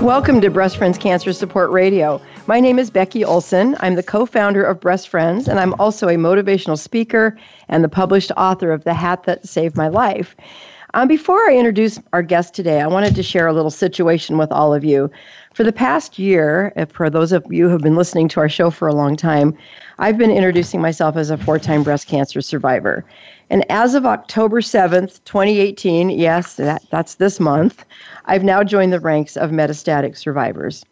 Welcome to Breast Friends Cancer Support Radio. My name is Becky Olson. I'm the co founder of Breast Friends, and I'm also a motivational speaker and the published author of The Hat That Saved My Life. Um, before I introduce our guest today, I wanted to share a little situation with all of you. For the past year, for those of you who have been listening to our show for a long time, I've been introducing myself as a four time breast cancer survivor. And as of October 7th, 2018, yes, that, that's this month, I've now joined the ranks of metastatic survivors.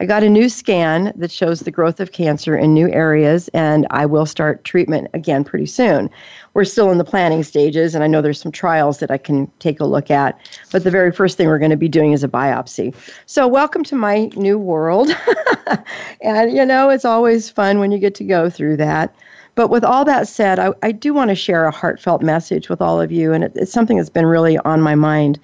I got a new scan that shows the growth of cancer in new areas, and I will start treatment again pretty soon. We're still in the planning stages, and I know there's some trials that I can take a look at. But the very first thing we're going to be doing is a biopsy. So, welcome to my new world. and, you know, it's always fun when you get to go through that. But with all that said, I, I do want to share a heartfelt message with all of you, and it, it's something that's been really on my mind.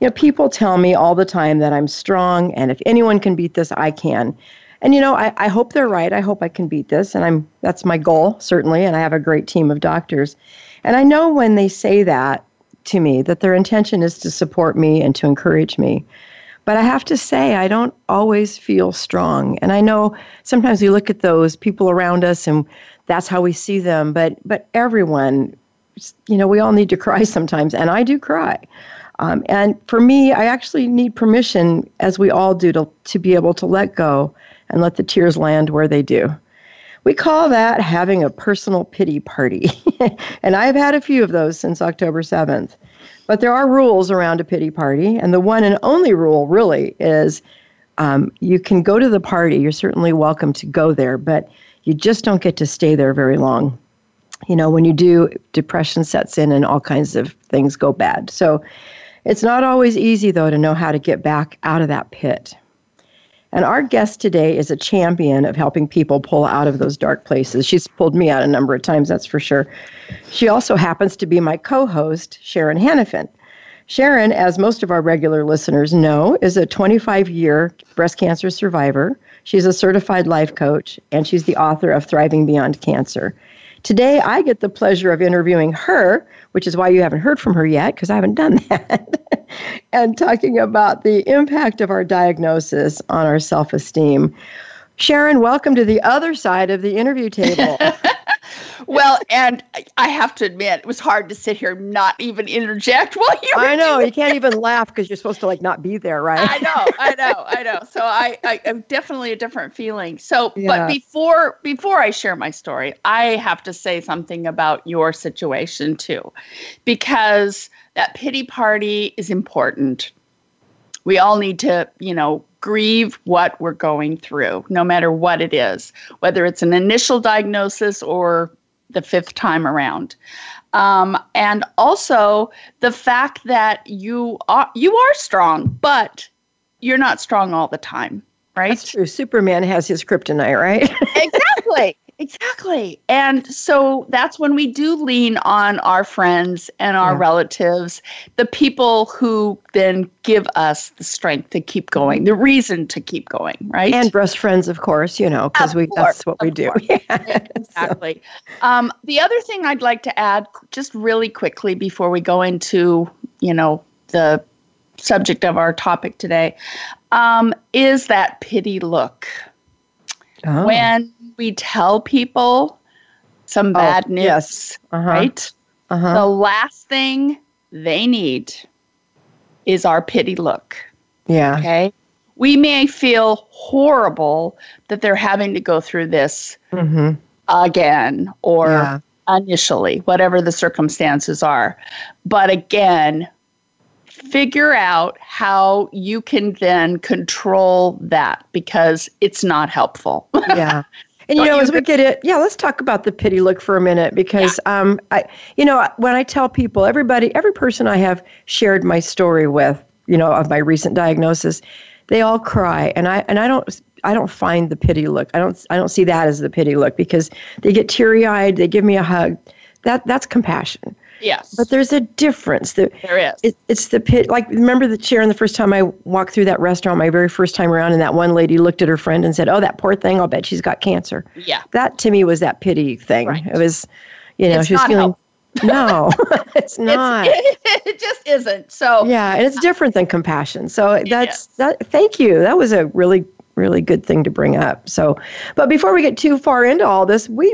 You know, people tell me all the time that I'm strong, and if anyone can beat this, I can. And you know, I, I hope they're right. I hope I can beat this, and I'm that's my goal certainly. And I have a great team of doctors, and I know when they say that to me that their intention is to support me and to encourage me. But I have to say, I don't always feel strong. And I know sometimes we look at those people around us and that's how we see them. But but everyone, you know, we all need to cry sometimes, and I do cry. Um, and for me, I actually need permission, as we all do, to, to be able to let go and let the tears land where they do. We call that having a personal pity party. and I've had a few of those since October 7th. But there are rules around a pity party. And the one and only rule, really, is um, you can go to the party. You're certainly welcome to go there, but you just don't get to stay there very long. You know, when you do, depression sets in and all kinds of things go bad. So it's not always easy, though, to know how to get back out of that pit. And our guest today is a champion of helping people pull out of those dark places. She's pulled me out a number of times, that's for sure. She also happens to be my co host, Sharon Henifin. Sharon, as most of our regular listeners know, is a 25 year breast cancer survivor. She's a certified life coach, and she's the author of Thriving Beyond Cancer. Today, I get the pleasure of interviewing her, which is why you haven't heard from her yet, because I haven't done that, and talking about the impact of our diagnosis on our self esteem. Sharon, welcome to the other side of the interview table. well, and I have to admit, it was hard to sit here and not even interject while you. Were I know you can't even laugh because you're supposed to like not be there, right? I know, I know, I know. So I, I am definitely a different feeling. So, yeah. but before before I share my story, I have to say something about your situation too, because that pity party is important. We all need to, you know, grieve what we're going through, no matter what it is, whether it's an initial diagnosis or the fifth time around. Um, and also the fact that you are you are strong, but you're not strong all the time, right? That's true. Superman has his kryptonite, right? exactly. Exactly. And so that's when we do lean on our friends and our yeah. relatives, the people who then give us the strength to keep going, the reason to keep going, right? And breast friends, of course, you know, because we that's what we do. Yeah. exactly. Um, the other thing I'd like to add, just really quickly before we go into, you know, the subject of our topic today, um, is that pity look. Oh. When we tell people some oh, bad oh, news, yes. uh-huh. right? Uh-huh. The last thing they need is our pity look. Yeah. Okay. We may feel horrible that they're having to go through this mm-hmm. again or yeah. initially, whatever the circumstances are. But again, figure out how you can then control that because it's not helpful. yeah. And you know, as we get it, yeah, let's talk about the pity look for a minute because, yeah. um, I, you know, when I tell people, everybody, every person I have shared my story with, you know, of my recent diagnosis, they all cry, and I and I don't I don't find the pity look. I don't I don't see that as the pity look because they get teary eyed. They give me a hug. That that's compassion. Yes. But there's a difference. The, there is. It, it's the pit. Like, remember the chair and the first time I walked through that restaurant, my very first time around, and that one lady looked at her friend and said, Oh, that poor thing, I'll bet she's got cancer. Yeah. That to me was that pity thing. Right. It was, you know, it's she was feeling. Help. no, it's not. It's, it just isn't. So yeah, and it's different than compassion. So that's that. Thank you. That was a really really good thing to bring up. So, but before we get too far into all this, we,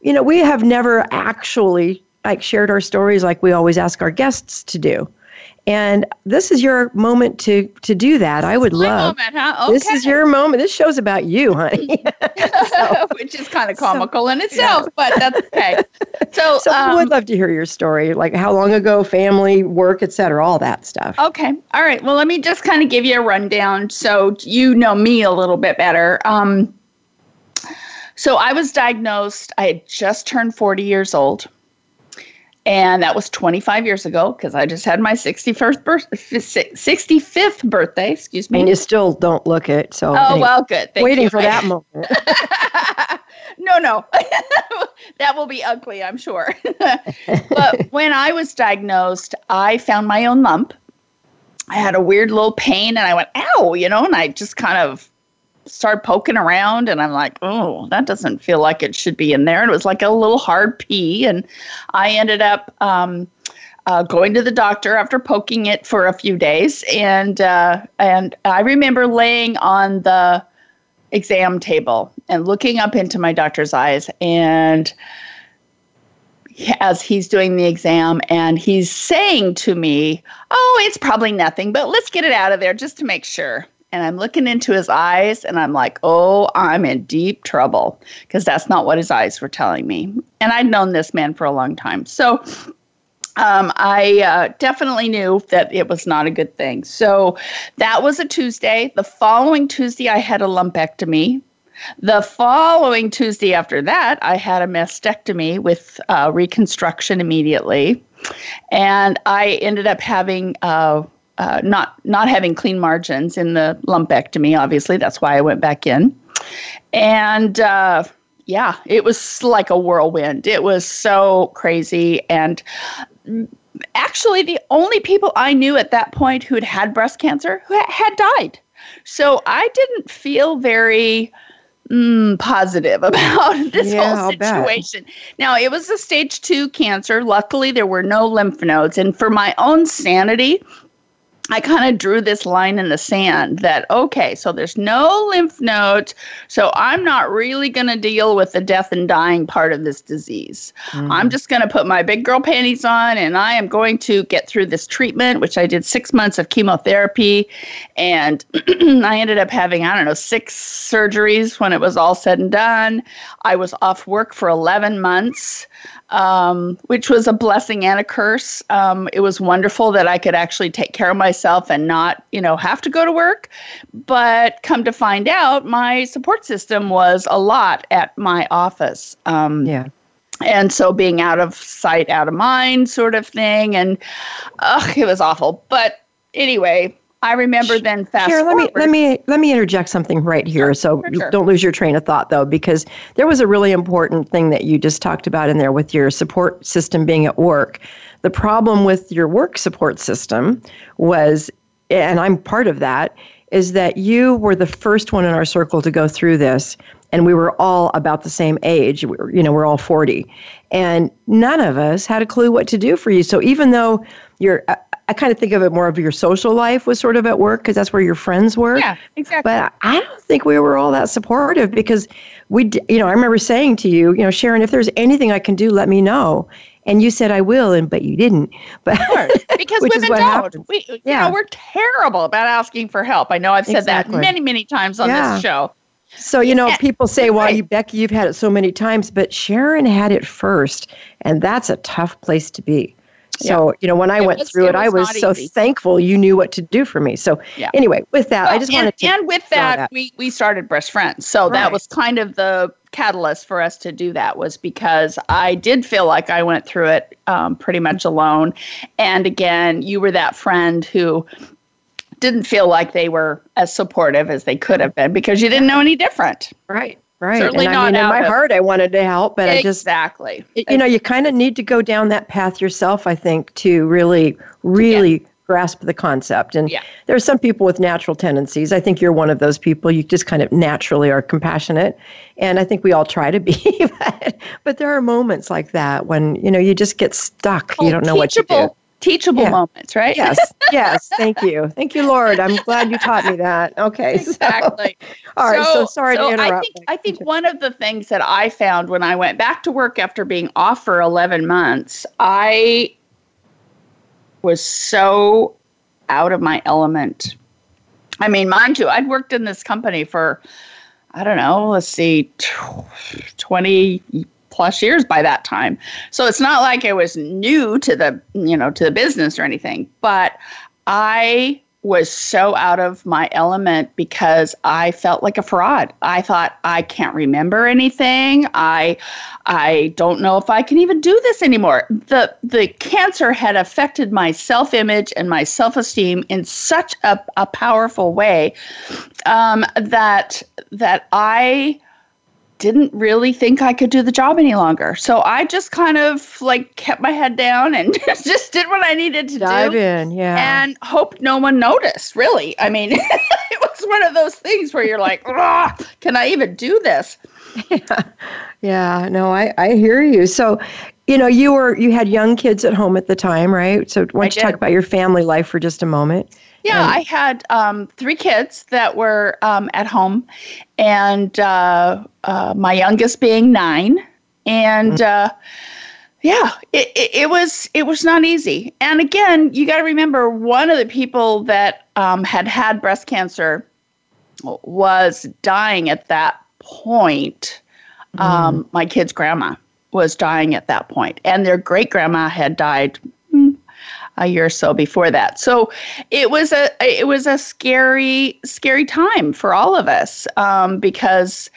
you know, we have never actually like shared our stories like we always ask our guests to do. And this is your moment to to do that. I would love. moment, huh? Okay. This is your moment. This show's about you, honey. so, Which is kind of comical in itself, but that's okay. So, so I um, would love to hear your story, like how long ago, family, work, etc., all that stuff. Okay. All right. Well, let me just kind of give you a rundown so you know me a little bit better. Um, so I was diagnosed, I had just turned 40 years old. And that was 25 years ago because I just had my 61st birth, 65th birthday, excuse me. And you still don't look it. So oh, anyway, well, good. Thank waiting you. for that moment. no, no. that will be ugly, I'm sure. but when I was diagnosed, I found my own lump. I had a weird little pain and I went, ow, you know, and I just kind of started poking around and I'm like, oh, that doesn't feel like it should be in there. And it was like a little hard pea. And I ended up um, uh, going to the doctor after poking it for a few days. And uh, and I remember laying on the exam table and looking up into my doctor's eyes and as he's doing the exam and he's saying to me, "Oh, it's probably nothing, but let's get it out of there just to make sure." And I'm looking into his eyes and I'm like, "Oh, I'm in deep trouble," because that's not what his eyes were telling me. And I'd known this man for a long time. So um, I uh, definitely knew that it was not a good thing. So that was a Tuesday. The following Tuesday, I had a lumpectomy. The following Tuesday after that, I had a mastectomy with uh, reconstruction immediately, and I ended up having uh, uh, not not having clean margins in the lumpectomy. Obviously, that's why I went back in, and uh, yeah, it was like a whirlwind. It was so crazy, and actually, the only people I knew at that point who had had breast cancer who had died. So I didn't feel very mm, positive about this Yeah, whole situation. Now, it was a stage two cancer. Luckily, there were no lymph nodes. And for my own sanity, I kind of drew this line in the sand that, okay, so there's no lymph nodes. So I'm not really going to deal with the death and dying part of this disease. I'm mm. just going to put my big girl panties on and I am going to get through this treatment, which I did six months of chemotherapy. And I ended up having, I don't know, six surgeries when it was all said and done. I was off work for 11 months um, which was a blessing and a curse. Um, it was wonderful that I could actually take care of myself and not, you know, have to go to work. But come to find out, my support system was a lot at my office. Um, yeah. and so being out of sight, out of mind, sort of thing, and ugh, it was awful. But anyway, I remember then fast Sharon, let me forward. let me let me interject something right here. So sure, sure. don't lose your train of thought though, because there was a really important thing that you just talked about in there with your support system being at work. The problem with your work support system was, and I'm part of that, is that you were the first one in our circle to go through this, and we were all about the same age. We were, you know, we're all 40, and none of us had a clue what to do for you. So even though you're I, kind of think of it more of your social life was sort of at work because that's where your friends were. yeah, exactly. But I don't think we were all that supportive because we, you know, I remember saying to you, you know, Sharon, if there's anything I can do, let me know. And you said I will, and but you didn't. But because women don't. happens. We, you Yeah. know, we're terrible about asking for help. I know I've said Exactly. that many, many times on Yeah. this show. So you know, Yeah. people say, "Well, Right. you Becky, you've had it so many times," but Sharon had it first, and that's a tough place to be. So you know, when I It went was- through it it, I was so easy. thankful you knew what to do for me. So Yeah. anyway, with that, I just and, wanted to and with that, that. we we started breast friends so that was kind of the catalyst for us to do that was because i did feel like i went through it um, pretty much alone and again you were that friend who didn't feel like they were as supportive as they could have been because you didn't know any different. Right. Right. Certainly and not I mean, in my of, heart, I wanted to help, but exactly. I just exactly. You know, you kind of need to go down that path yourself. I think to really, really yeah. grasp the concept. And yeah. there are some people with natural tendencies. I think you're one of those people. You just kind of naturally are compassionate, and I think we all try to be. but, but there are moments like that when you know you just get stuck. Oh, you don't know teachable. what to do teachable yeah. moments, right? Yes, yes. Thank you, thank you, Lord. I'm glad you taught me that. Okay, exactly. So, all right. So, so sorry so to interrupt. I think I think one of the things that I found when I went back to work after being off for 11 months, I was so out of my element. I mean, mind you, I'd worked in this company for I don't know, let's see, 20 plus years by that time. So it's not like I was new to the, you know, to the business or anything, but I was so out of my element because I felt like a fraud. I thought I can't remember anything. I I don't know if I can even do this anymore. The the cancer had affected my self-image and my self-esteem in such a, a powerful way um, that that I didn't really think I could do the job any longer. So I just kind of like kept my head down and just did what I needed to Dive do. in, yeah. And hoped no one noticed, really. I mean, it was one of those things where you're like, can I even do this? Yeah. Yeah, no, I, I hear you. So, you know, you were you had young kids at home at the time, right? So why don't you talk about your family life for just a moment? Yeah, and- I had um, three kids that were um, at home, and uh, uh, my youngest being nine, and mm-hmm. uh, yeah, it, it, it, was it was not easy. And again, you got to remember one of the people that um, had had breast cancer was dying at that point. Mm. my kid's grandma was dying at that point, and their great grandma had died a year or so before that. So it was a it was a scary scary time for all of us um, because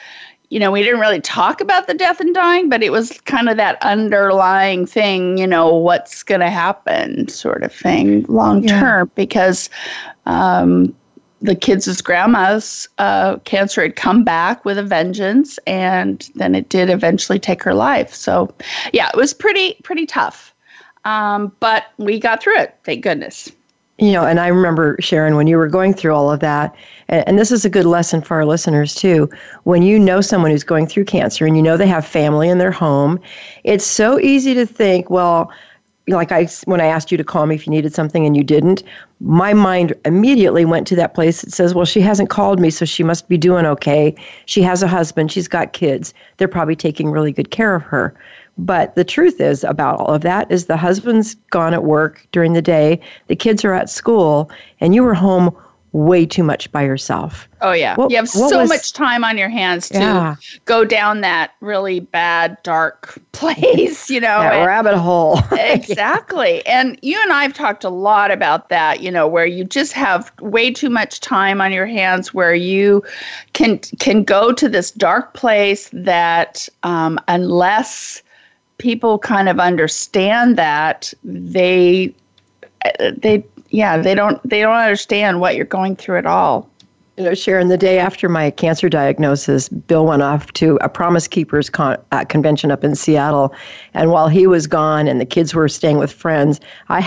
you know we didn't really talk about the death and dying, but it was kind of that underlying thing. You know what's going to happen, sort of thing, long term, yeah. because. Um, the kids' grandma's uh, cancer had come back with a vengeance, and then it did eventually take her life. So, yeah, it was pretty pretty tough. Um, but we got through it, thank goodness. You know, and I remember, Sharon, when you were going through all of that, and, and this is a good lesson for our listeners too. When you know someone who's going through cancer and you know they have family in their home, it's so easy to think, well, like I when I asked you to call me if you needed something and you didn't, my mind immediately went to that place that says, well, she hasn't called me, so she must be doing okay. She has a husband, she's got kids. They're probably taking really good care of her. But the truth is about all of that is the husband's gone at work during the day, the kids are at school, and you were home way too much by yourself. Oh yeah. What, you have so was, much time on your hands to yeah. go down that really bad dark place, you know. And, rabbit hole. exactly. And you and I've talked a lot about that, you know, where you just have way too much time on your hands where you can can go to this dark place that um, unless people kind of understand that they they yeah they don't they don't understand what you're going through at all you know, Sharon, the day after my cancer diagnosis, Bill went off to a Promise Keepers con- uh, convention up in Seattle, and while he was gone and the kids were staying with friends, I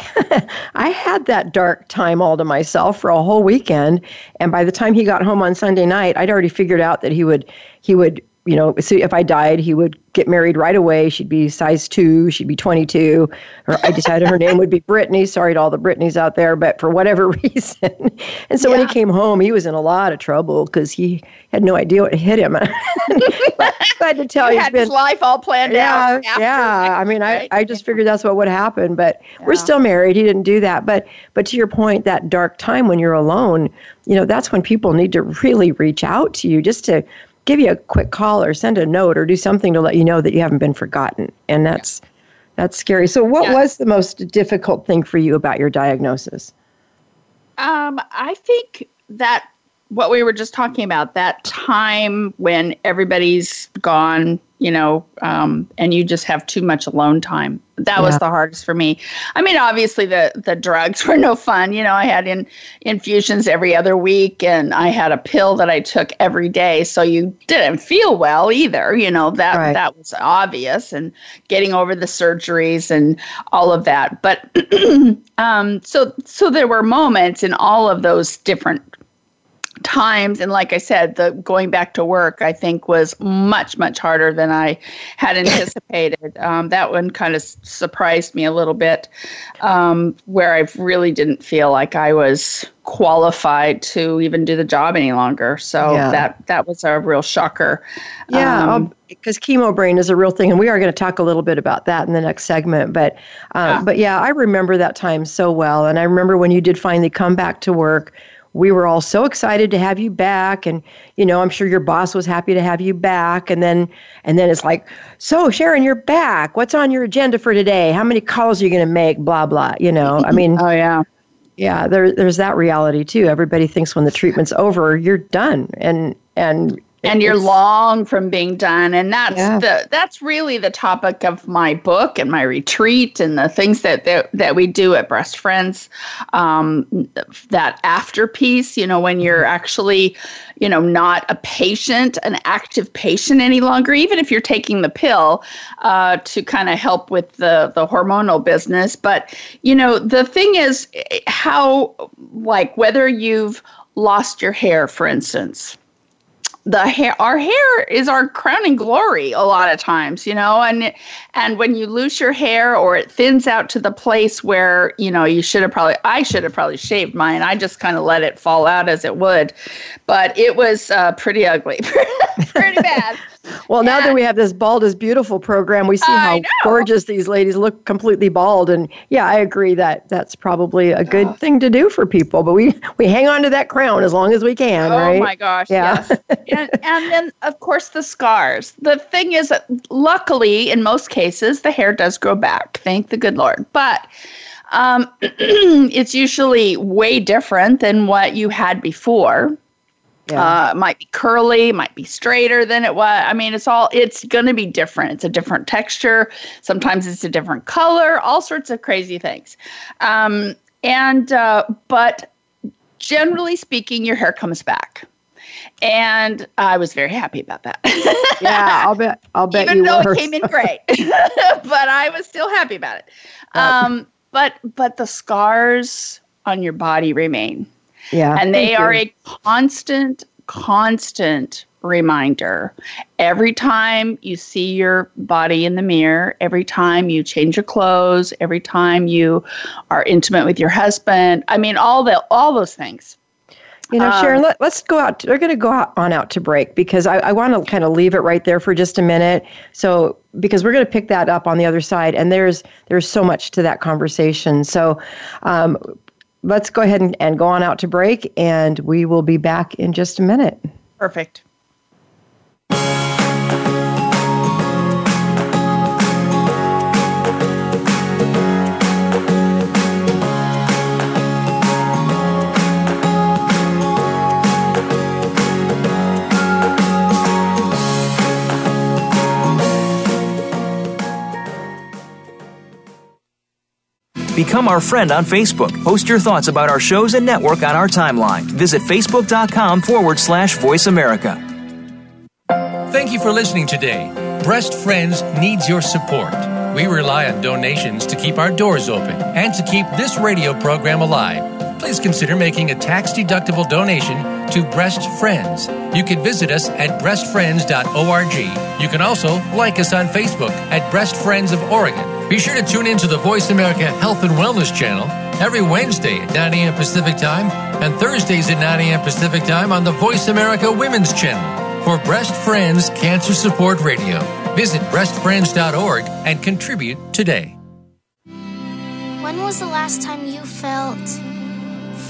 I had that dark time all to myself for a whole weekend. And by the time he got home on Sunday night, I'd already figured out that he would he would you know, so if I died, he would get married right away. She'd be size two. She'd be 22. Or I decided her name would be Brittany. Sorry to all the Brittany's out there, but for whatever reason. And so yeah. when he came home, he was in a lot of trouble because he had no idea what hit him. but glad to tell you, had been, his life all planned yeah, out. yeah. I mean, right? I, I just figured that's what would happen. But yeah. we're still married. He didn't do that. But but to your point, that dark time when you're alone, you know, that's when people need to really reach out to you just to give you a quick call or send a note or do something to let you know that you haven't been forgotten. And that's yeah. that's scary. So what yeah. was the most difficult thing for you about your diagnosis? Um, I think that what we were just talking about that time when everybody's gone you know um, and you just have too much alone time. That yeah. was the hardest for me. I mean obviously the the drugs were no fun. You know i had in infusions every other week and i had a pill that i took every day. So you didn't feel well either you know that right. that was obvious and getting over the surgeries and all of that. But um, so so there were moments in all of those different times. And like i said the going back to work i think was much much harder than i had anticipated. Um, that one kind of surprised me a little bit um, where i really didn't feel like i was qualified to even do the job any longer. So yeah. that that was a real shocker. Yeah because um, chemo brain is a real thing and we are going to talk a little bit about that in the next segment but um, yeah. but yeah i remember that time so well. And i remember when you did finally come back to work we were all so excited to have you back. And you know i'm sure your boss was happy to have you back. And then and then it's like so sharon you're back. What's on your agenda for today? How many calls are you going to make? Blah blah you know i mean oh yeah. yeah there, there's that reality too. Everybody thinks when the treatment's over you're done. And and and you're long from being done. And that's yeah. the that's really the topic of my book and my retreat and the things that that, that we do at breast friends um, that after piece you know when you're actually you know not a patient an active patient any longer even if you're taking the pill uh, to kind of help with the the hormonal business. But you know the thing is how like whether you've lost your hair for instance the hair our hair is our crowning glory a lot of times you know and and when you lose your hair or it thins out to the place where you know you should have probably i should have probably shaved mine. I just kind of let it fall out as it would. But it was uh, pretty ugly. Pretty bad well, now that we have this bald is beautiful program, we see how gorgeous these ladies look completely bald. And yeah, I agree that that's probably a good oh. thing to do for people. But we we hang on to that crown as long as we can, oh right? Oh my gosh, yeah. yes. and, and then of course the scars. The thing is, that luckily in most cases the hair does grow back. Thank the good Lord. But um, it's usually way different than what you had before. Yeah. Uh, might be curly, might be straighter than it was. I mean, it's all, it's going to be different. It's a different texture. Sometimes it's a different color, all sorts of crazy things. Um, and, uh, but generally speaking, your hair comes back. And I was very happy about that. yeah, I'll bet. I'll bet Even you though were. it came in great, but I was still happy about it. Um, but but the scars on your body remain. Yeah. And they are a constant, constant reminder. Every time you see your body in the mirror, every time you change your clothes, every time you are intimate with your husband, I mean all the all those things. You know, um, Sharon, let, us go out. We're going to go out, on out to break because I, I want to kind of leave it right there for just a minute. So, because we're going to pick that up on the other side, and there's there's so much to that conversation. So, um, let's go ahead and, and go on out to break, and we will be back in just a minute. Perfect. Become our friend on Facebook. Post your thoughts about our shows and network on our timeline. Visit facebook.com forward slash voice America. Thank you for listening today. Breast Friends needs your support. We rely on donations to keep our doors open and to keep this radio program alive. Please consider making a tax deductible donation to Breast Friends. You can visit us at breastfriends.org. You can also like us on Facebook at Breast Friends of Oregon be sure to tune in to the Voice America Health and Wellness channel every Wednesday at 9 a.m. Pacific Time and Thursdays at 9 a.m. Pacific Time on the Voice America Women's channel for Breast Friends Cancer Support Radio. Visit breastfriends.org and contribute today. When was the last time you felt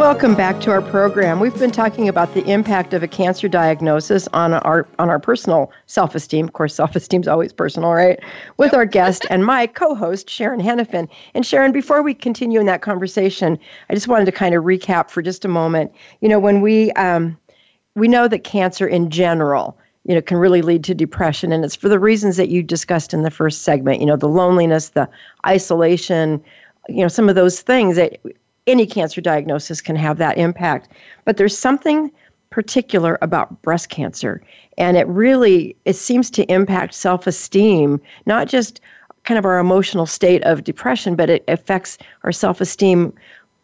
Welcome back to our program. We've been talking about the impact of a cancer diagnosis on our on our personal self-esteem. Of course, self-esteem is always personal, right? With our guest and my co-host Sharon Henifin. And Sharon, before we continue in that conversation, I just wanted to kind of recap for just a moment. You know, when we um, we know that cancer in general you know can really lead to depression and it's for the reasons that you discussed in the first segment you know the loneliness the isolation you know some of those things that any cancer diagnosis can have that impact. But there's something particular about breast cancer, and it really it seems to impact self-esteem, not just kind of our emotional state of depression, but it affects our self-esteem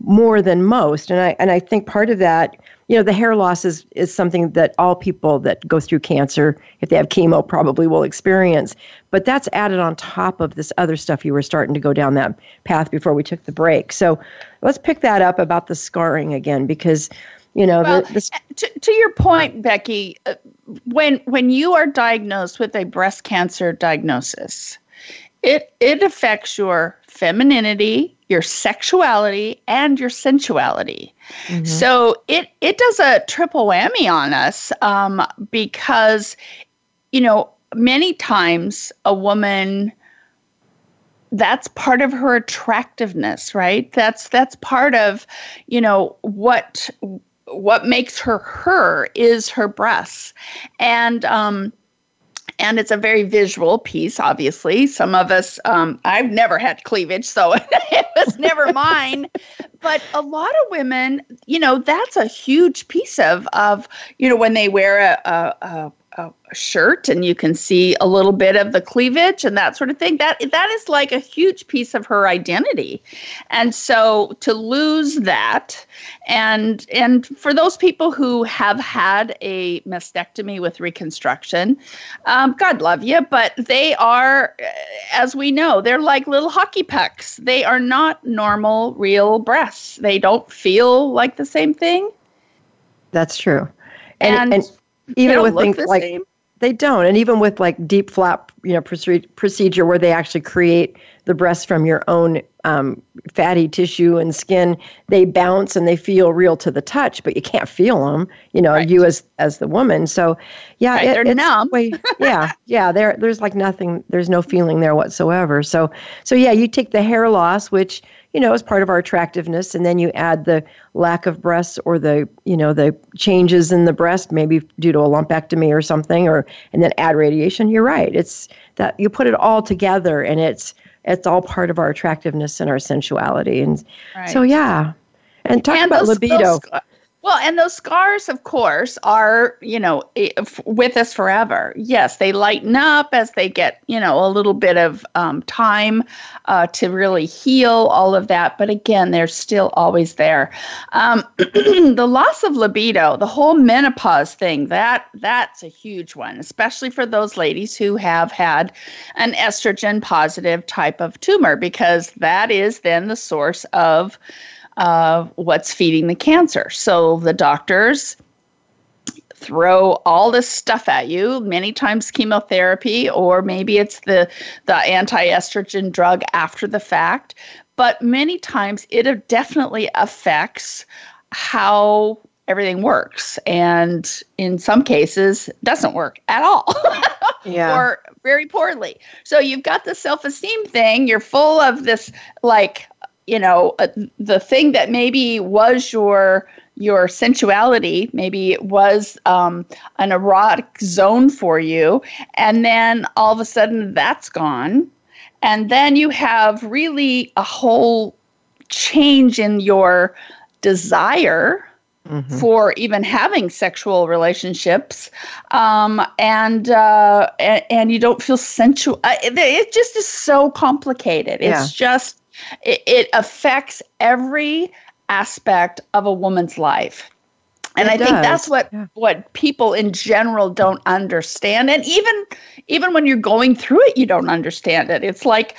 more than most. And I and I think part of that you know, the hair loss is, is something that all people that go through cancer, if they have chemo, probably will experience. But that's added on top of this other stuff you were starting to go down that path before we took the break. So let's pick that up about the scarring again, because, you know, well, the, eh, to, to your point, Becky, uh, when when you are diagnosed with a breast cancer diagnosis, it it affects your femininity, your sexuality and your sensuality. Mm-hmm. So it it does a triple whammy on us um, because you know many times a woman that's part of her attractiveness right that's that's part of you know what what makes her her is her breasts and um and it's a very visual piece obviously. Some of us um, i've never had cleavage so it was never mine. But a lot of women you know that's a huge piece of of you know when they wear a, a, a a, shirt and you can see a little bit of the cleavage and that sort of thing. That that is like a huge piece of her identity. And so to lose that and and for those people who have had a mastectomy with reconstruction um, god love you but they are as we know they're like little hockey pucks. They are not normal real breasts. They don't feel like the same thing. That's true. And, and, and even with things like same. they don't. And even with like deep flap you know procedure where they actually create the breast from your own um, fatty tissue and skin they bounce and they feel real to the touch but you can't feel them you know right. you as as the woman. So yeah right, it, they're numb. way, yeah yeah there there's like nothing there's no feeling there whatsoever. So so yeah you take the hair loss which you know, as part of our attractiveness. And then you add the lack of breasts or the, you know, the changes in the breast, maybe due to a lumpectomy or something, or and then add radiation. You're right. It's that you put it all together and it's it's all part of our attractiveness and our sensuality. And right. so yeah. And talk and about those, libido. Those, well, and those scars, of course, are, you know, with us forever. Yes, they lighten up as they get, you know, a little bit of um, time uh, to really heal all of that. But again, they're still always there. Um, the loss of libido, the whole menopause thing, that that's a huge one, especially for those ladies who have had an estrogen positive type of tumor, because that is then the source of uh, what's feeding the cancer. So the doctors throw all this stuff at you many times chemotherapy or maybe it's the the anti-estrogen drug after the fact but many times it definitely affects how everything works and in some cases doesn't work at all yeah. or very poorly. So you've got the self esteem thing. You're full of this, like, you know, uh, the thing that maybe was your your sensuality maybe it was um, an erotic zone for you and then all of a sudden that's gone and then you have really a whole change in your desire Mm-hmm. for even having sexual relationships, um, and, uh, and, and you don't feel sensual. It, it just is so complicated. Yeah. It's just it, it, affects every aspect of a woman's life. And it I does. think that's what yeah. what people in general don't understand, and even even when you're going through it, you don't understand it. It's like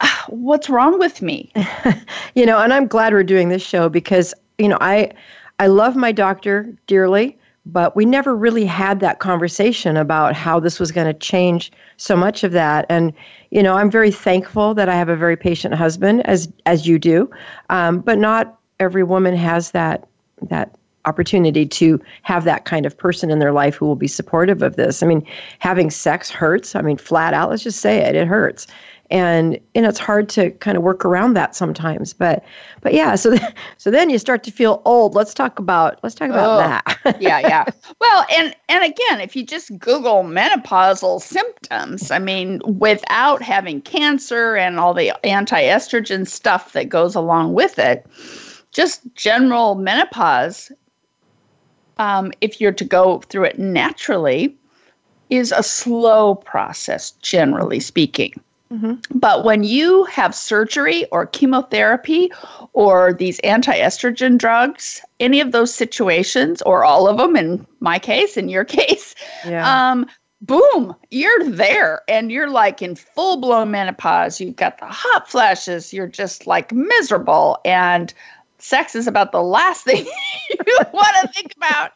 ah, what's wrong with me you know and i'm glad we're doing this show because you know i I love my doctor dearly, but we never really had that conversation about how this was going to change so much of that. And you know, I'm very thankful that I have a very patient husband, as as you do. Um, but not every woman has that that opportunity to have that kind of person in their life who will be supportive of this. I mean, having sex hurts. I mean, flat out, let's just say it, it hurts and and it's hard to kind of work around that sometimes but but yeah so so then you start to feel old. Let's talk about let's talk about oh, that. yeah yeah. Well and and again if you just google menopausal symptoms i mean without having cancer and all the anti-estrogen stuff that goes along with it just general menopause um, if you're to go through it naturally is a slow process generally speaking Mm-hmm. But when you have surgery or chemotherapy or these anti estrogen drugs, any of those situations, or all of them in my case, in your case, yeah. um, boom, you're there and you're like in full blown menopause. You've got the hot flashes, you're just like miserable, and sex is about the last thing you want to think about.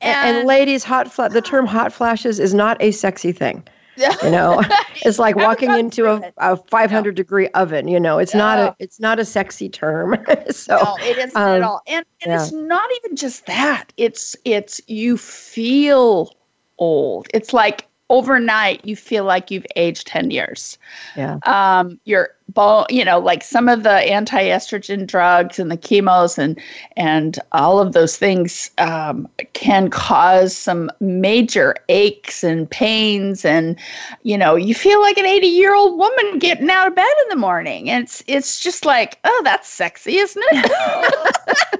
And, and, and ladies, hot fla- the term hot flashes is not a sexy thing. You know, it's like walking into a, a 500 degree oven. You know, it's not a it's not a sexy term. so no, it isn't um, at all. And, and yeah. it's not even just that. It's it's you feel old. It's like overnight you feel like you've aged 10 years. Yeah. Um, your bone, you know, like some of the anti-estrogen drugs and the chemos and and all of those things um, can cause some major aches and pains and you know, you feel like an 80-year-old woman getting out of bed in the morning. And it's it's just like, oh, that's sexy, isn't it?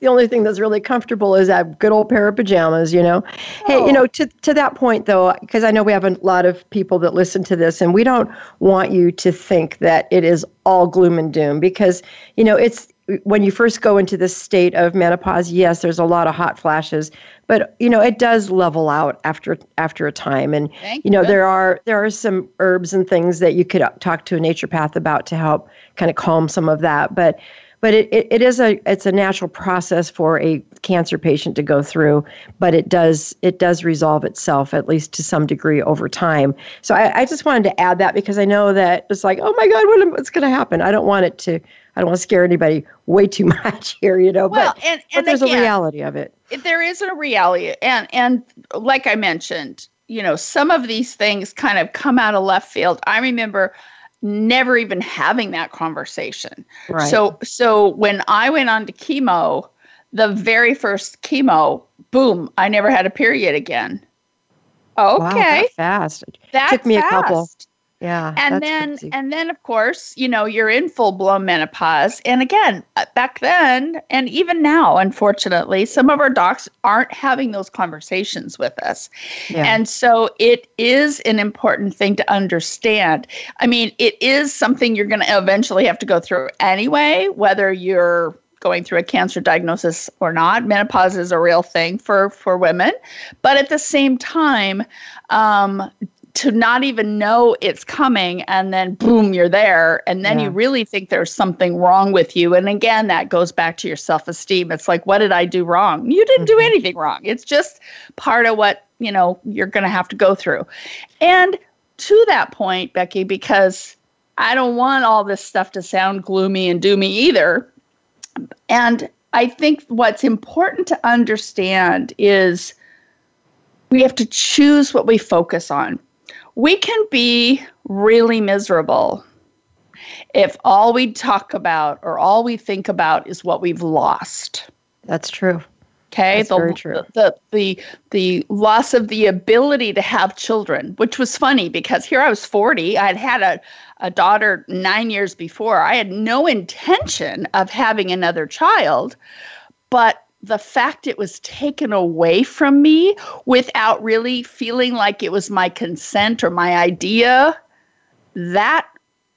the only thing that's really comfortable is that good old pair of pajamas, you know. Oh. Hey, you oh. know, to to that point though, because I know we have a lot of people that listen to this, and we don't want you to think that it is all gloom and doom because you know it's when you first go into this state of menopause yes there's a lot of hot flashes but you know it does level out after after a time and Thank you know there are there are some herbs and things that you could talk to a naturopath about to help kind of calm some of that but but it, it, it is a it's a natural process for a cancer patient to go through but it does it does resolve itself at least to some degree over time. So i, I just wanted to add that because i know that it's like oh my god what, what's going to happen? I don't want it to i don't want to scare anybody way too much here you know well, but, and, and but there's again, a reality of it there is a reality and and like i mentioned you know some of these things kind of come out of left field. I remember never even having that conversation. Right. So so when I went on to chemo, the very first chemo, boom, I never had a period again. Okay. Wow, that fast. That took me fast. a couple. Yeah. And then crazy. and then of course, you know, you're in full blown menopause. And again, uh, back then and even now, unfortunately, some of our docs aren't having those conversations with us. Yeah. And so it is an important thing to understand. I mean, it is something you're going to eventually have to go through anyway, whether you're going through a cancer diagnosis or not. Menopause is a real thing for for women, but at the same time, um, to not even know it's coming and then boom you're there. And then yeah. you really think there's something wrong with you. And again that goes back to your self-esteem. It's like what did i do wrong? You didn't mm-hmm. do anything wrong. It's just part of what you know you're going to have to go through. And to that point becky because i don't want all this stuff to sound gloomy and doomy either. And i think what's important to understand is we have to choose what we focus on. We can be really miserable if all we talk about or all we think about is what we've lost. That's true. Okay, That's the, very true. The, the the the loss of the ability to have children, which was funny because here I was 40. I had had a, a daughter nine years before. I had no intention of having another child, but the fact it was taken away from me without really feeling like it was my consent or my idea, that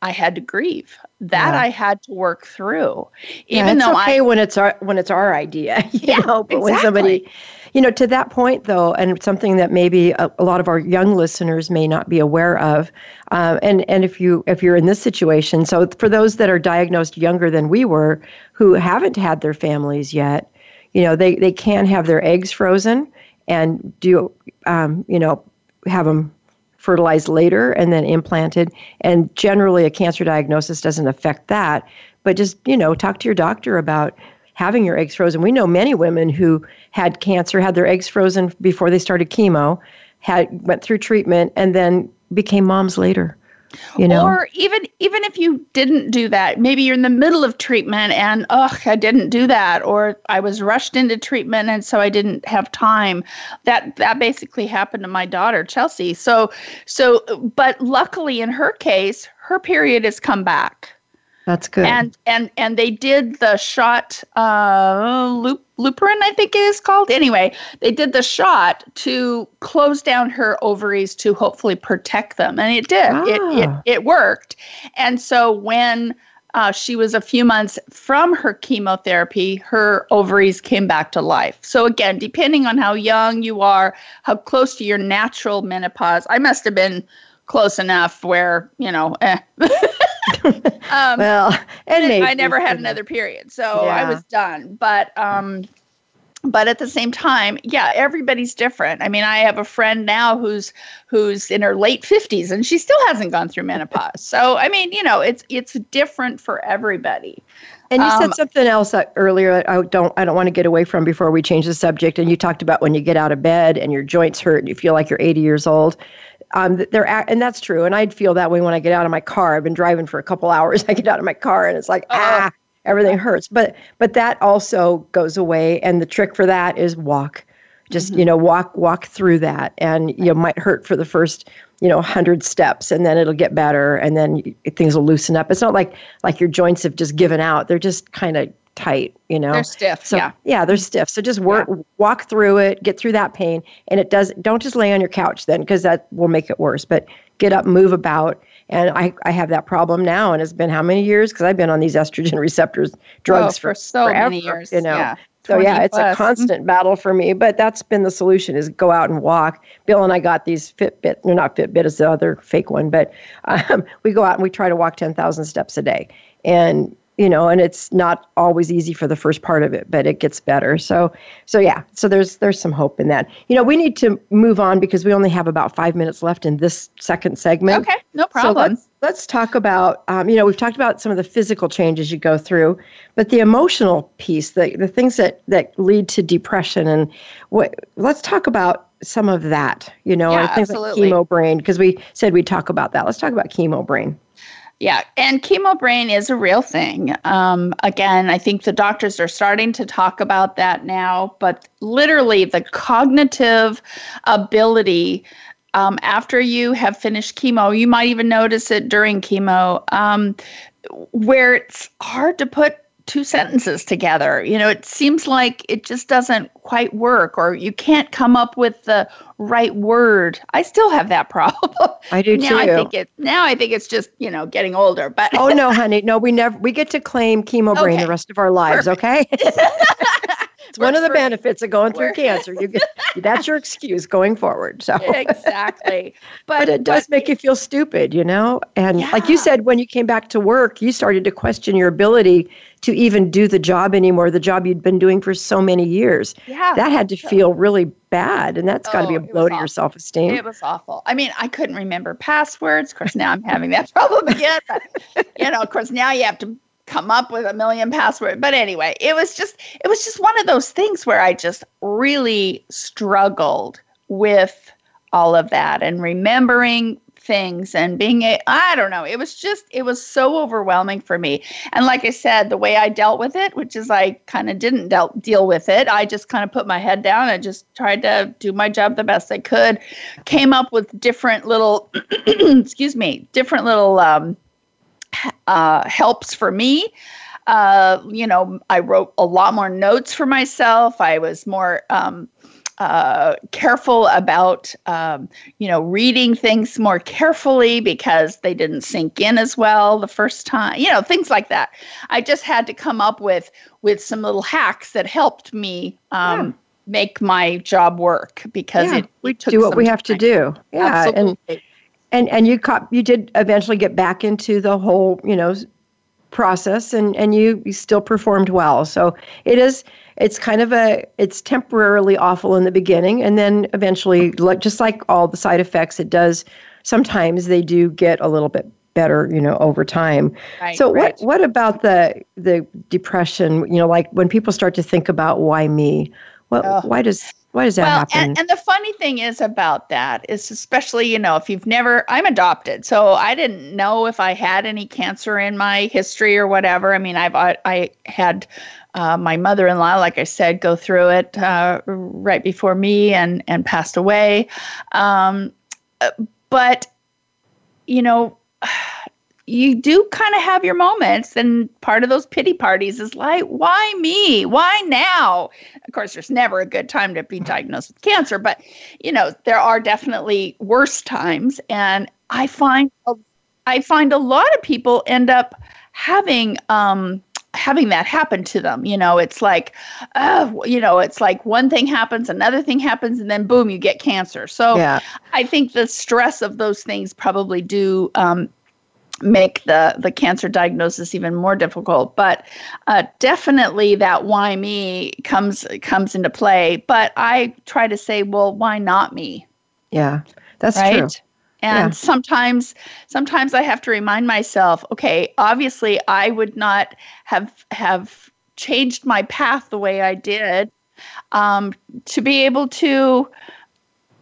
I had to grieve. That yeah. I had to work through. Even yeah, though okay I, when it's our when it's our idea, you yeah, know, but exactly. when somebody you know, to that point though, and something that maybe a, a lot of our young listeners may not be aware of, uh, and and if you if you're in this situation, so for those that are diagnosed younger than we were, who haven't had their families yet, you know, they they can have their eggs frozen and do, um, you know, have them fertilized later and then implanted. And generally, a cancer diagnosis doesn't affect that. But just, you know, talk to your doctor about having your eggs frozen. We know many women who had cancer, had their eggs frozen before they started chemo, had went through treatment, and then became moms later you know? Or even even if you didn't do that maybe you're in the middle of treatment and oh i didn't do that or i was rushed into treatment and so i didn't have time. That that basically happened to my daughter chelsea. So so but luckily in her case her period has come back that's good. And and and they did the shot uh loop Lupron, I think it is called. Anyway, they did the shot to close down her ovaries to hopefully protect them. And it did. Ah. It, it it worked. And so when uh, she was a few months from her chemotherapy, her ovaries came back to life. So, again, depending on how young you are, how close to your natural menopause, I must have been close enough where, you know, eh. um, well, and I never had another period, so yeah. I was done. But um, but at the same time, yeah, everybody's different. I mean, I have a friend now who's who's in her late 50s and she still hasn't gone through menopause. so, I mean, you know, it's it's different for everybody. And you um, said something else earlier I don't I don't want to get away from before we change the subject and you talked about when you get out of bed and your joints hurt and you feel like you're 80 years old um, they're and that's true. And I'd feel that way when I get out of my car. I've been driving for a couple hours. I get out of my car and it's like uh-huh. ah, everything hurts. But but that also goes away. And the trick for that is walk. Just mm-hmm. you know walk walk through that, and you know might hurt for the first you know 100 steps and then it'll get better and then things will loosen up it's not like like your joints have just given out they're just kind of tight, you know. They're stiff. So, yeah. Yeah, they're stiff. So just work yeah. walk through it, get through that pain. And it does don't just lay on your couch then because that will make it worse. But get up, move about. And I, I have that problem now and it's been how many years? Because I've been on these estrogen receptors drugs oh, for, for, so forever, many years. You know. Yeah. So yeah, it's plus. a constant battle for me, but that's been the solution is go out and walk. Bill and I got these Fitbit, they're not Fitbit, it's the other fake one, but um, we go out and we try to walk 10,000 steps a day. And you know and it's not always easy for the first part of it but it gets better. So so yeah so there's there's some hope in that. You know we need to move on because we only have about five minutes left in this second segment. Okay no problem so let's, let's talk about um, you know we've talked about some of the physical changes you go through but the emotional piece the, the things that that lead to depression and what let's talk about some of that you know yeah, things absolutely. like chemo brain because we said we'd talk about that. Let's talk about chemo brain yeah, and chemo brain is a real thing. Um, again, I think the doctors are starting to talk about that now, but literally the cognitive ability um, after you have finished chemo, you might even notice it during chemo, um, where it's hard to put two sentences together. You know, it seems like it just doesn't quite work, or you can't come up with the right word. I still have that problem. I do now too. I think it now I think it's just, you know, getting older. But Oh no, honey. No, we never we get to claim chemo brain okay. the rest of our lives, Perfect. okay? it's one of the benefits of going through cancer. You get that's your excuse going forward. So Exactly. But, but it does but, make you feel stupid, you know? And yeah. like you said when you came back to work, you started to question your ability to even do the job anymore, the job you'd been doing for so many years. Yeah. That had to feel really bad. And that's got to be a oh, blow to your self esteem. It was awful. I mean, I couldn't remember passwords. Of course, now I'm having that problem again. But, you know, of course, now you have to come up with a million passwords. But anyway, it was just it was just one of those things where I just really struggled with all of that and remembering things and being a I don't know. It was just it was so overwhelming for me. And like I said, the way I dealt with it, which is I kind of didn't dealt, deal with it. I just kind of put my head down and just tried to do my job the best I could. Came up with different little excuse me, different little um, uh, helps for me. Uh, you know, I wrote a lot more notes for myself. I was more um, uh, careful about um, you know reading things more carefully because they didn't sink in as well the first time you know things like that i just had to come up with with some little hacks that helped me um, yeah. make my job work because yeah, it, we do what we have time. to do yeah Absolutely. and and and you caught, you did eventually get back into the whole you know process and and you, you still performed well so it is it's kind of a it's temporarily awful in the beginning and then eventually like just like all the side effects it does sometimes they do get a little bit better you know over time right, so right. what what about the the depression you know like when people start to think about why me what oh. why does why does that well, happen? And, and the funny thing is about that is especially, you know, if you've never, I'm adopted, so I didn't know if I had any cancer in my history or whatever. I mean, I've I, I had uh, my mother-in-law, like I said, go through it uh, right before me and and passed away. Um, but you know, you do kind of have your moments, and part of those pity parties is like, why me? Why now? Of course, there's never a good time to be diagnosed with cancer, but you know, there are definitely worse times, and I find I find a lot of people end up having um, having that happen to them. You know, it's like, uh, you know, it's like one thing happens, another thing happens, and then boom, you get cancer. So yeah. I think the stress of those things probably do um, make the the cancer diagnosis even more difficult. But uh, definitely that why me comes comes into play. But I try to say, well, why not me? Yeah, that's right? true and yeah. sometimes sometimes i have to remind myself okay obviously i would not have have changed my path the way i did um, to be able to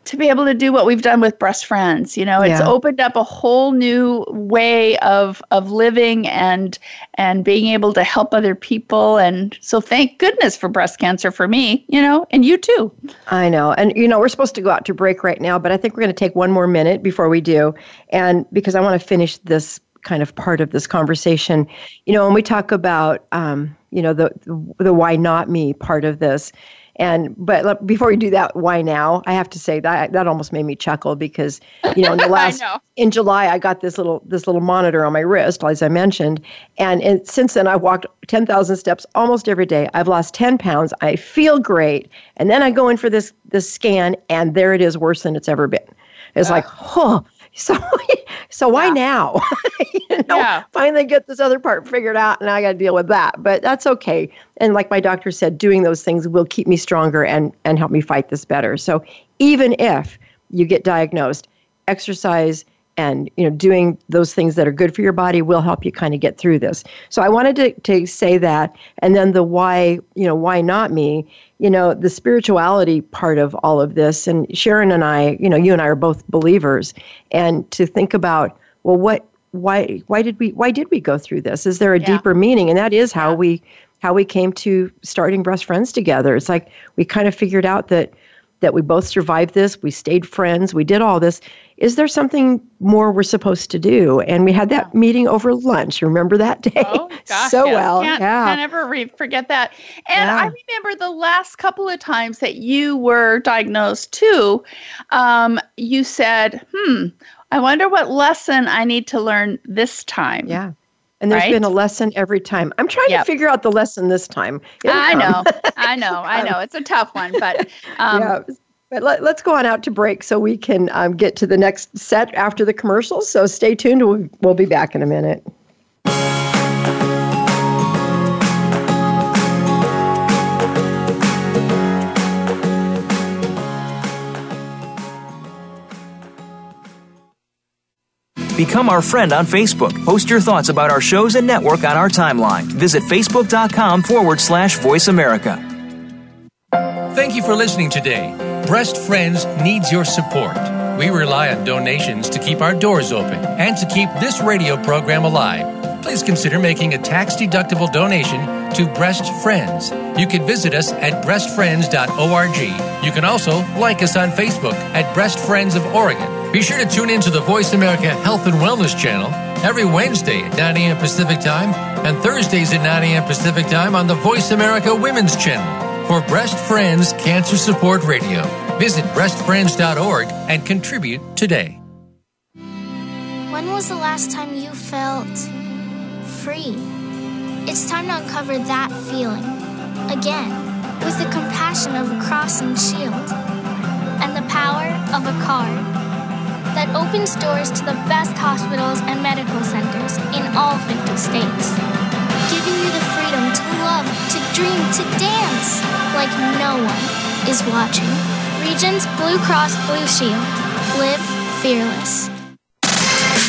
to be able to do what we've done with breast friends you know it's yeah. opened up a whole new way of of living and and being able to help other people. And so thank goodness for breast cancer for me you know and you too. I know. And you know we're supposed to go out to break right now but i think we're going to take one more minute before we do. And because i want to finish this kind of part of this conversation you know when we talk about um, you know the the why not me part of this and but before we do that, why now? I have to say that that almost made me chuckle because you know in the last in July I got this little this little monitor on my wrist, as I mentioned, and, and since then I've walked ten thousand steps almost every day. I've lost ten pounds. I feel great, and then I go in for this this scan, and there it is, worse than it's ever been. It's uh. like, oh, so, so why yeah. now? you know, yeah. finally get this other part figured out, and I got to deal with that. But that's okay. And like my doctor said, doing those things will keep me stronger and and help me fight this better. So even if you get diagnosed, exercise and you know doing those things that are good for your body will help you kind of get through this. So i wanted to, to say that and then the why you know why not me? You know the spirituality part of all of this and sharon and i you know you and i are both believers and to think about well what why why did we why did we go through this? Is there a yeah. deeper meaning? And that is how we how we came to starting breast friends together. It's like we kind of figured out that that we both survived this we stayed friends we did all this is there something more we're supposed to do? And we had that meeting over lunch. Remember that day? Oh, gosh, so well. Can't, yeah. Can't ever re- forget that. And yeah. I remember the last couple of times that you were diagnosed too, um, you said, hmm, I wonder what lesson I need to learn this time. Yeah. And there's right? been a lesson every time. I'm trying yep. to figure out the lesson this time. I know, I know, I know. It's a tough one, but um, yeah. But let, us go on out to break so we can um, get to the next set after the commercials. So stay tuned. We'll, we'll be back in a minute. Become our friend on Facebook. Post your thoughts about our shows and network on our timeline. Visit facebook.com forward slash voice America. Thank you for listening today. Breast Friends needs your support. We rely on donations to keep our doors open and to keep this radio program alive. Please consider making a tax deductible donation to Breast Friends. You can visit us at breastfriends.org. You can also like us on Facebook at Breast Friends of Oregon. Be sure to tune in to the Voice America Health and Wellness channel every Wednesday at 9 a.m. Pacific Time and Thursdays at 9 a.m. Pacific Time on the Voice America Women's channel for Breast Friends Cancer Support Radio. Visit breastfriends.org and contribute today. When was the last time you felt free? It's time to uncover that feeling again with the compassion of a cross and shield and the power of a card that opens doors to the best hospitals and medical centers in all 50 states, giving you the freedom to love, to dream, to dance like no one is watching. Regence Blue Cross Blue Shield. Live fearless.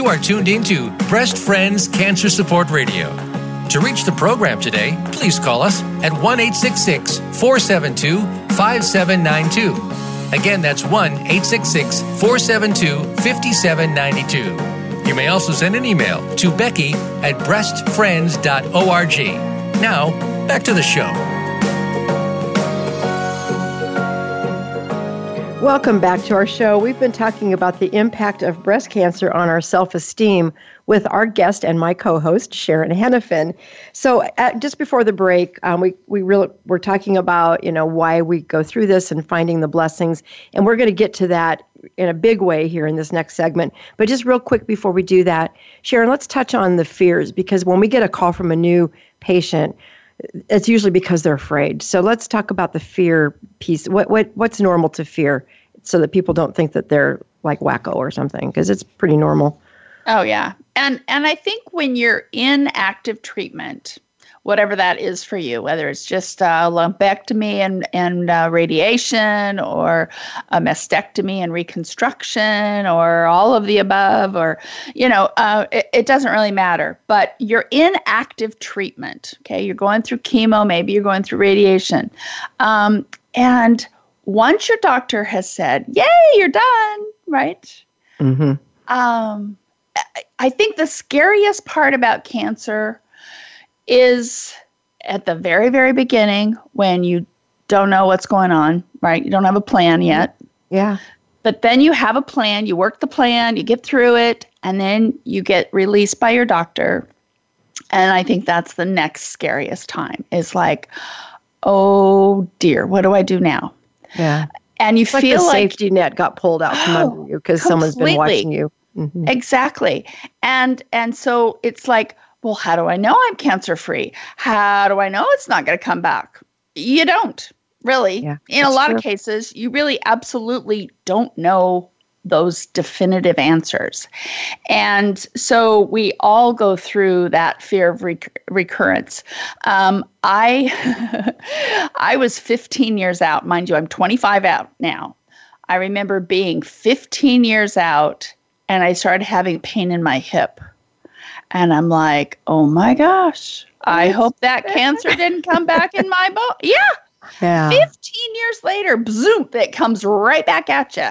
You are tuned into Breast Friends Cancer Support Radio. To reach the program today, please call us at 1 472 5792. Again, that's 1 472 5792. You may also send an email to Becky at breastfriends.org. Now, back to the show. Welcome back to our show. We've been talking about the impact of breast cancer on our self esteem with our guest and my co host, Sharon Henifin. So, at, just before the break, um, we, we really were talking about you know why we go through this and finding the blessings. And we're going to get to that in a big way here in this next segment. But just real quick before we do that, Sharon, let's touch on the fears because when we get a call from a new patient, it's usually because they're afraid. So let's talk about the fear piece. What what what's normal to fear, so that people don't think that they're like wacko or something, because it's pretty normal. Oh yeah, and and I think when you're in active treatment, whatever that is for you, whether it's just a lumpectomy and, and uh, radiation or a mastectomy and reconstruction or all of the above, or, you know, uh, it, it doesn't really matter. But you're in active treatment, okay? You're going through chemo, maybe you're going through radiation. Um, and once your doctor has said, yay, you're done, right? Mm-hmm. Um, I think the scariest part about cancer is at the very, very beginning when you don't know what's going on, right? You don't have a plan yet. Yeah. But then you have a plan, you work the plan, you get through it, and then you get released by your doctor. And I think that's the next scariest time is like, oh dear, what do I do now? Yeah. And you it's feel like the like safety net got pulled out from Oh, under you because someone's been watching you. Mhm. Exactly. And and so it's like, well, how do I know I'm cancer free? How do I know it's not going to come back? You don't really. Yeah, In a lot true. of cases, you really absolutely don't know those definitive answers. And so we all go through that fear of rec- recurrence. Um, I I was 15 years out, mind you, I'm 25 out now. I remember being 15 years out and I started having pain in my hip. And I'm like, oh my gosh, I hope that cancer didn't come back in my bone. Yeah. Yeah. 15 years later, zoom, it comes right back at you.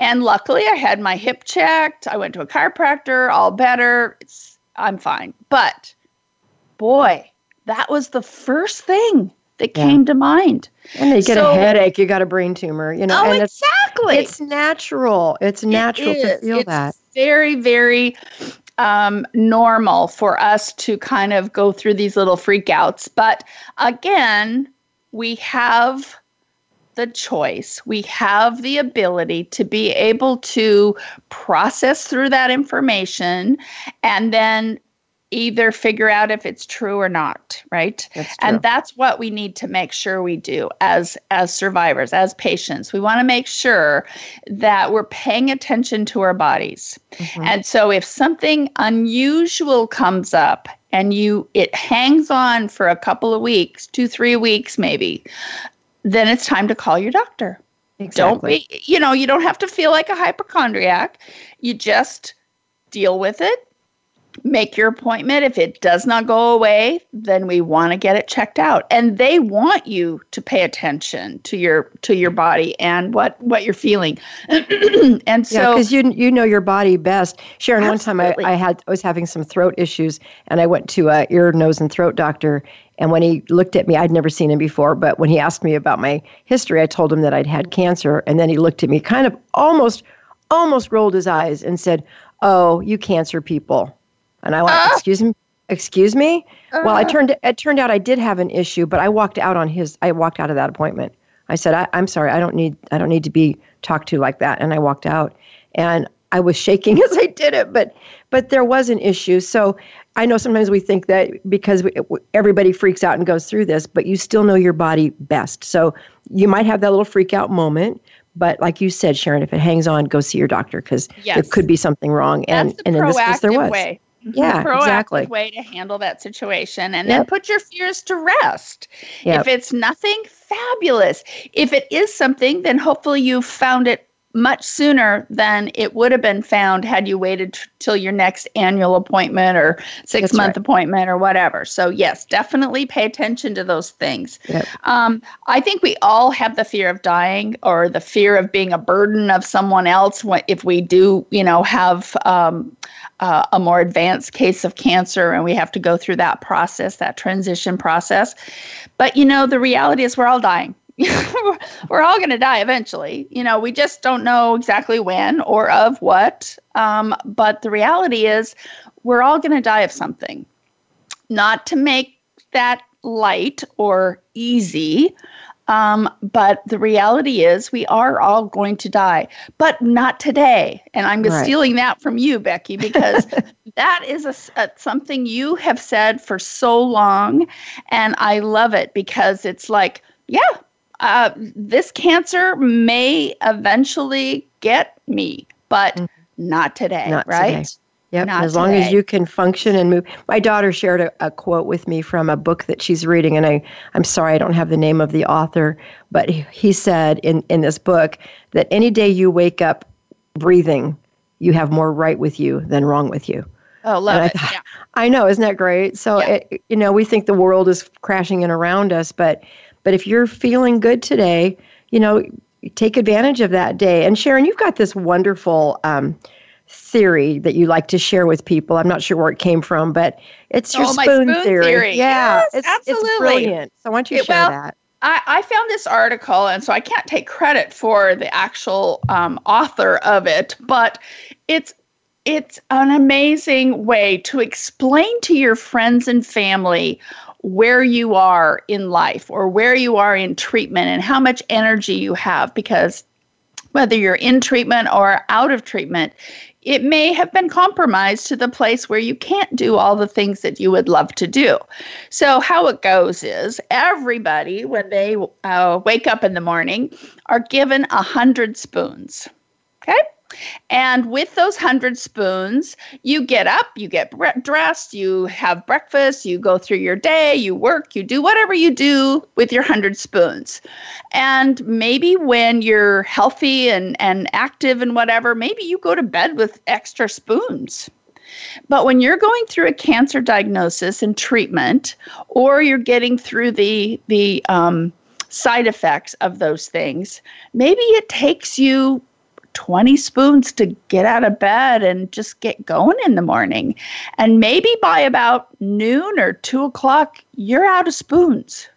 And luckily, I had my hip checked. I went to a chiropractor, all better. It's, I'm fine. But boy, that was the first thing that Yeah. came to mind. And you get So- a headache, you got a brain tumor, you know, oh, and exactly. it's natural. It's natural It to feel it's that. Very, very um, normal for us to kind of go through these little freakouts. But again, we have the choice. We have the ability to be able to process through that information and then either figure out if it's true or not right? That's and that's what we need to make sure we do as as survivors as patients. We want to make sure that we're paying attention to our bodies. Mm-hmm. and so if something unusual comes up and you it hangs on for a couple of weeks two three weeks maybe then it's time to call your doctor. Exactly. don't be you know you don't have to feel like a hypochondriac. You just deal with it make your appointment. If it does not go away, then we want to get it checked out. And they want you to pay attention to your to your body and what what you're feeling. and so because you you know your body best. Sharon, absolutely. one time I, I had I was having some throat issues and I went to a ear, nose, and throat doctor. And when he looked at me, I'd never seen him before, but when he asked me about my history, I told him that I'd had cancer. And then he looked at me, kind of almost, almost rolled his eyes and said, Oh, you cancer people. And I went, uh, excuse me, excuse me. Uh, well, it turned it turned out I did have an issue, but I walked out on his. I walked out of that appointment. I said, I, I'm sorry, I don't need I don't need to be talked to like that, and I walked out. And I was shaking as I did it, but but there was an issue. So I know sometimes we think that because we, everybody freaks out and goes through this, but you still know your body best. So you might have that little freak out moment, but like you said, Sharon, if it hangs on, go see your doctor because yes. there could be something wrong. That's and and in this case, there was. Way. Yeah, proactive exactly. way to handle that situation and yep. then put your fears to rest. Yep. If it's nothing, fabulous. If it is something, then hopefully you found it much sooner than it would have been found had you waited t- till your next annual appointment or six That's month right. appointment or whatever. So, yes, definitely pay attention to those things. Yep. Um, I think we all have the fear of dying or the fear of being a burden of someone else if we do, you know, have. Um, uh, a more advanced case of cancer and we have to go through that process, that transition process. But you know, the reality is we're all dying. we're all going to die eventually. You know, we just don't know exactly when or of what. Um, but the reality is, we're all going to die of something. Not to make that light or easy, um, but the reality is, we are all going to die, but not today. And I'm right. stealing that from you, Becky, because that is a, a, something you have said for so long. And I love it because it's like, yeah, uh, this cancer may eventually get me, but mm-hmm. not today, not right? Today. Yep. Not as long as you can function and move. My daughter shared a, a, quote with me from a book that she's reading, and I, I'm sorry I don't have the name of the author, but he, he said in, in this book that any day you wake up breathing, you have more right with you than wrong with you. Oh, love it. Thought, yeah. I know, isn't that great? So, yeah. it, you know, we think the world is crashing in around us, but but if you're feeling good today, you know, take advantage of that day. And Sharon, you've got this wonderful um, theory that you like to share with people. I'm not sure where it came from, but it's your oh, spoon, spoon theory. theory. Yeah, yes, it's, absolutely. it's brilliant. So why don't you it, share well, that? I, I, found this article, and so I can't take credit for the actual um, author of it, but it's it's an amazing way to explain to your friends and family where you are in life or where you are in treatment and how much energy you have because whether you're in treatment or out of treatment, it may have been compromised to the place where you can't do all the things that you would love to do. So, how it goes is everybody, when they uh, wake up in the morning, are given a hundred spoons. Okay. And with those hundred spoons, you get up, you get dressed, you have breakfast, you go through your day, you work, you do whatever you do with your hundred spoons. And maybe when you're healthy and, and active and whatever, maybe you go to bed with extra spoons. But when you're going through a cancer diagnosis and treatment, or you're getting through the the um, side effects of those things, maybe it takes you 20 spoons to get out of bed and just get going in the morning. And maybe by about noon or two o'clock, you're out of spoons.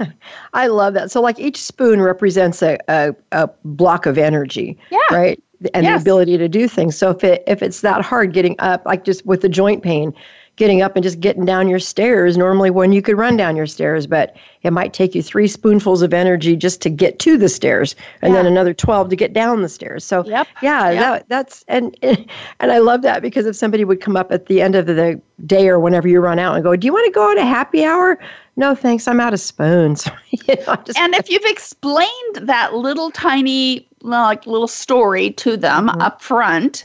I love that. So, like each spoon represents a, a, a block of energy, yeah. right? And yes. the ability to do things. So if it if it's that hard getting up, like just with the joint pain, getting up and just getting down your stairs normally when you could run down your stairs, but it might take you three spoonfuls of energy just to get to the stairs and yeah. then another 12 to get down the stairs. So yep. yeah, yep. That, that's and and I love that because if somebody would come up at the end of the day or whenever you run out and go, "Do you want to go to happy hour?" No, thanks. I'm out of spoons. you know, and if you've explained that little tiny like little story to them mm-hmm. up front,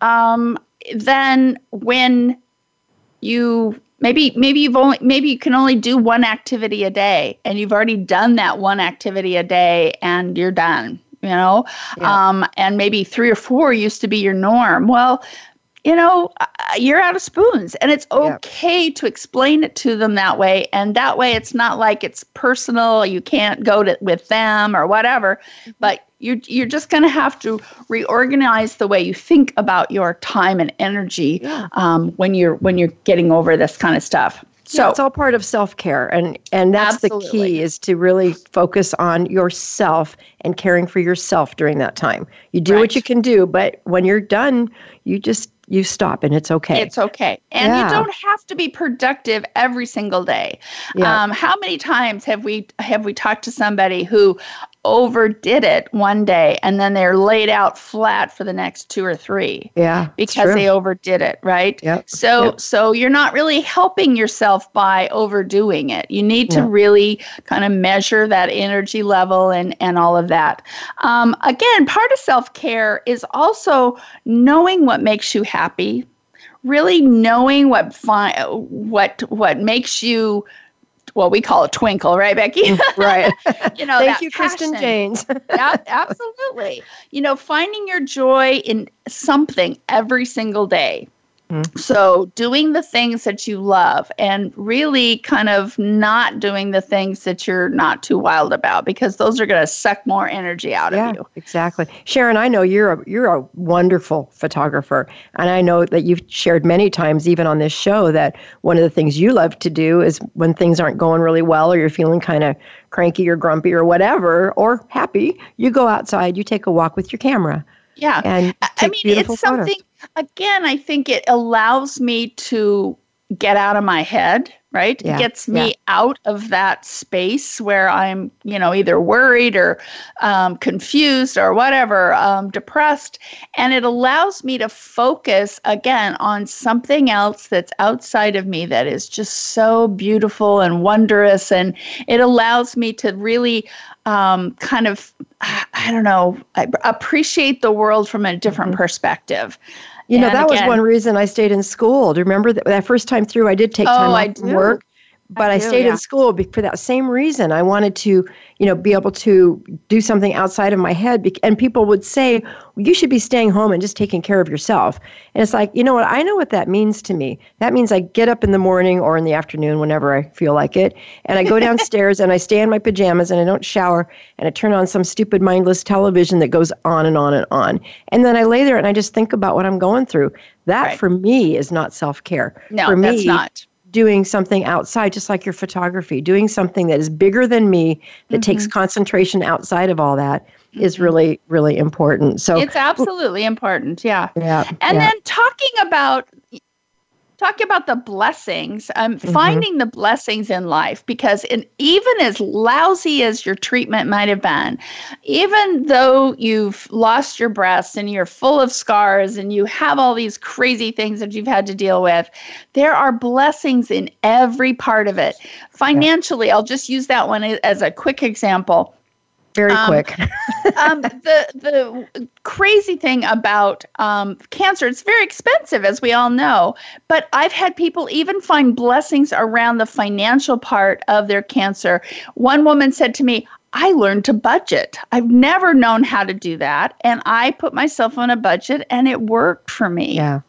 um, then when you maybe maybe you've only maybe you can only do one activity a day and you've already done that one activity a day and you're done you know yeah. um, and maybe three or four used to be your norm well you know, uh, you're out of spoons. And it's okay yeah. to explain it to them that way. And that way, it's not like it's personal, you can't go to, with them or whatever. Mm-hmm. But you're, you're just going to have to reorganize the way you think about your time and energy yeah. um, when you're when you're getting over this kind of stuff. So yeah, it's all part of self-care and and that's absolutely. the key is to really focus on yourself and caring for yourself during that time. You do right. what you can do, but when you're done, you just you stop and it's okay. It's okay. And yeah. you don't have to be productive every single day. Yeah. Um, how many times have we have we talked to somebody who overdid it one day and then they're laid out flat for the next two or three. Yeah because they overdid it right? Yep. so yep. so you're not really helping yourself by overdoing it. You need to really kind of measure that energy level and and all of that. Um, again part of self-care is also knowing what makes you happy really knowing what fi- what what makes you well, we call it twinkle, right, Becky? Mm, right. you know, thank you, Kristen Janes. yeah, absolutely. You know, finding your joy in something every single day. Mm-hmm. So, doing the things that you love and really kind of not doing the things that you're not too wild about because those are going to suck more energy out yeah, of you. Exactly. Sharon, I know you're a you're a wonderful photographer and I know that you've shared many times even on this show that one of the things you love to do is when things aren't going really well or you're feeling kind of cranky or grumpy or whatever or happy, you go outside, you take a walk with your camera. Yeah. And I mean, it's something photos again, I think it allows me to get out of my head, right? Yeah, it gets me yeah. out of that space where I'm, you know, either worried or um, confused or whatever, um, depressed. And it allows me to focus again on something else that's outside of me that is just so beautiful and wondrous. And it allows me to really um, kind of, I don't know, I appreciate the world from a different mm-hmm. perspective. You know, and that again, was one reason I stayed in school. Do you remember that, that first time through? I did take time oh, off from work, but I, I stayed yeah. in school for that same reason. I wanted to, you know, be able to do something outside of my head. And people would say, well, you should be staying home and just taking care of yourself. And it's like, you know what? I know what that means to me. That means I get up in the morning or in the afternoon, whenever I feel like it, and I go downstairs and I stay in my pajamas and I don't shower and I turn on some stupid mindless television that goes on and on and on. And then I lay there and I just think about what I'm going through. That right. for me is not self care. No, for me, that's not doing something outside, just like your photography, doing something that is bigger than me, that mm-hmm. takes concentration outside of all that, mm-hmm. is really, really important. So it's absolutely important. Yeah. Yeah. And yeah. then talking about talking about the blessings, um, mm-hmm. finding the blessings in life, because in, even as lousy as your treatment might have been, even though you've lost your breasts and you're full of scars and you have all these crazy things that you've had to deal with, there are blessings in every part of it. Financially, yeah. I'll just use that one as a quick example very um, quick. um, the the crazy thing about um, cancer, it's very expensive, as we all know. But I've had people even find blessings around the financial part of their cancer. One woman said to me, I learned to budget. I've never known how to do that. And I put myself on a budget and it worked for me. Yeah,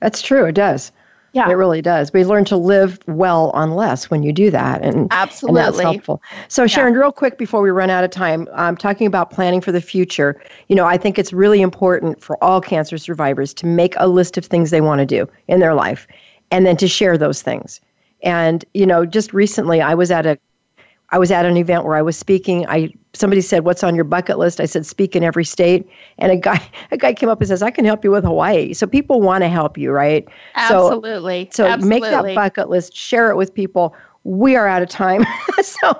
that's true. It does. Yeah. It really does. We learn to live well on less when you do that. And, Absolutely. And that's helpful. So, Sharon, yeah. real quick before we run out of time, I'm talking about planning for the future. You know, I think it's really important for all cancer survivors to make a list of things they want to do in their life and then to share those things. And, you know, just recently I was at a I was at an event where I was speaking. I somebody said, "What's on your bucket list?" I said, "Speak in every state." And a guy a guy came up and says, "I can help you with Hawaii." So people want to help you, right? Absolutely. So, so Absolutely. make that bucket list, share it with people. We are out of time. so,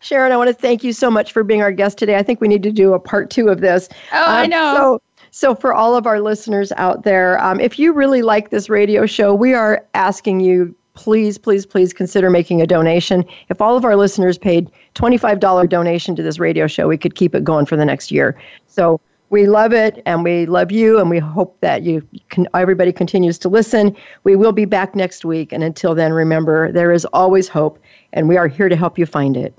Sharon, I want to thank you so much for being our guest today. I think we need to do a part two of this. Oh, um, I know. So, so, for all of our listeners out there, um, if you really like this radio show, we are asking you please, please, please consider making a donation. If all of our listeners paid $25 donation to this radio show, we could keep it going for the next year. So we love it and we love you and we hope that you can everybody continues to listen. We will be back next week and until then remember there is always hope and we are here to help you find it.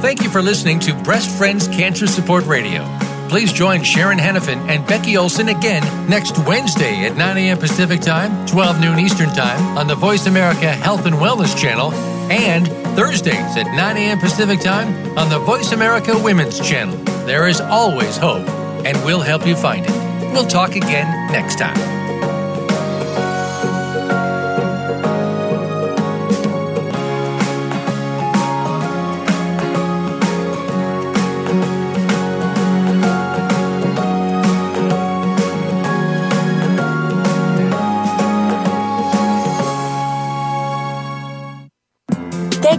Thank you for listening to Breast Friends Cancer Support Radio. Please join Sharon Henifin and Becky Olson again next Wednesday at 9 a.m. Pacific Time, 12 noon Eastern Time on the Voice America Health and Wellness Channel, and Thursdays at 9 a.m. Pacific Time on the Voice America Women's Channel. There is always hope, and we'll help you find it. We'll talk again next time.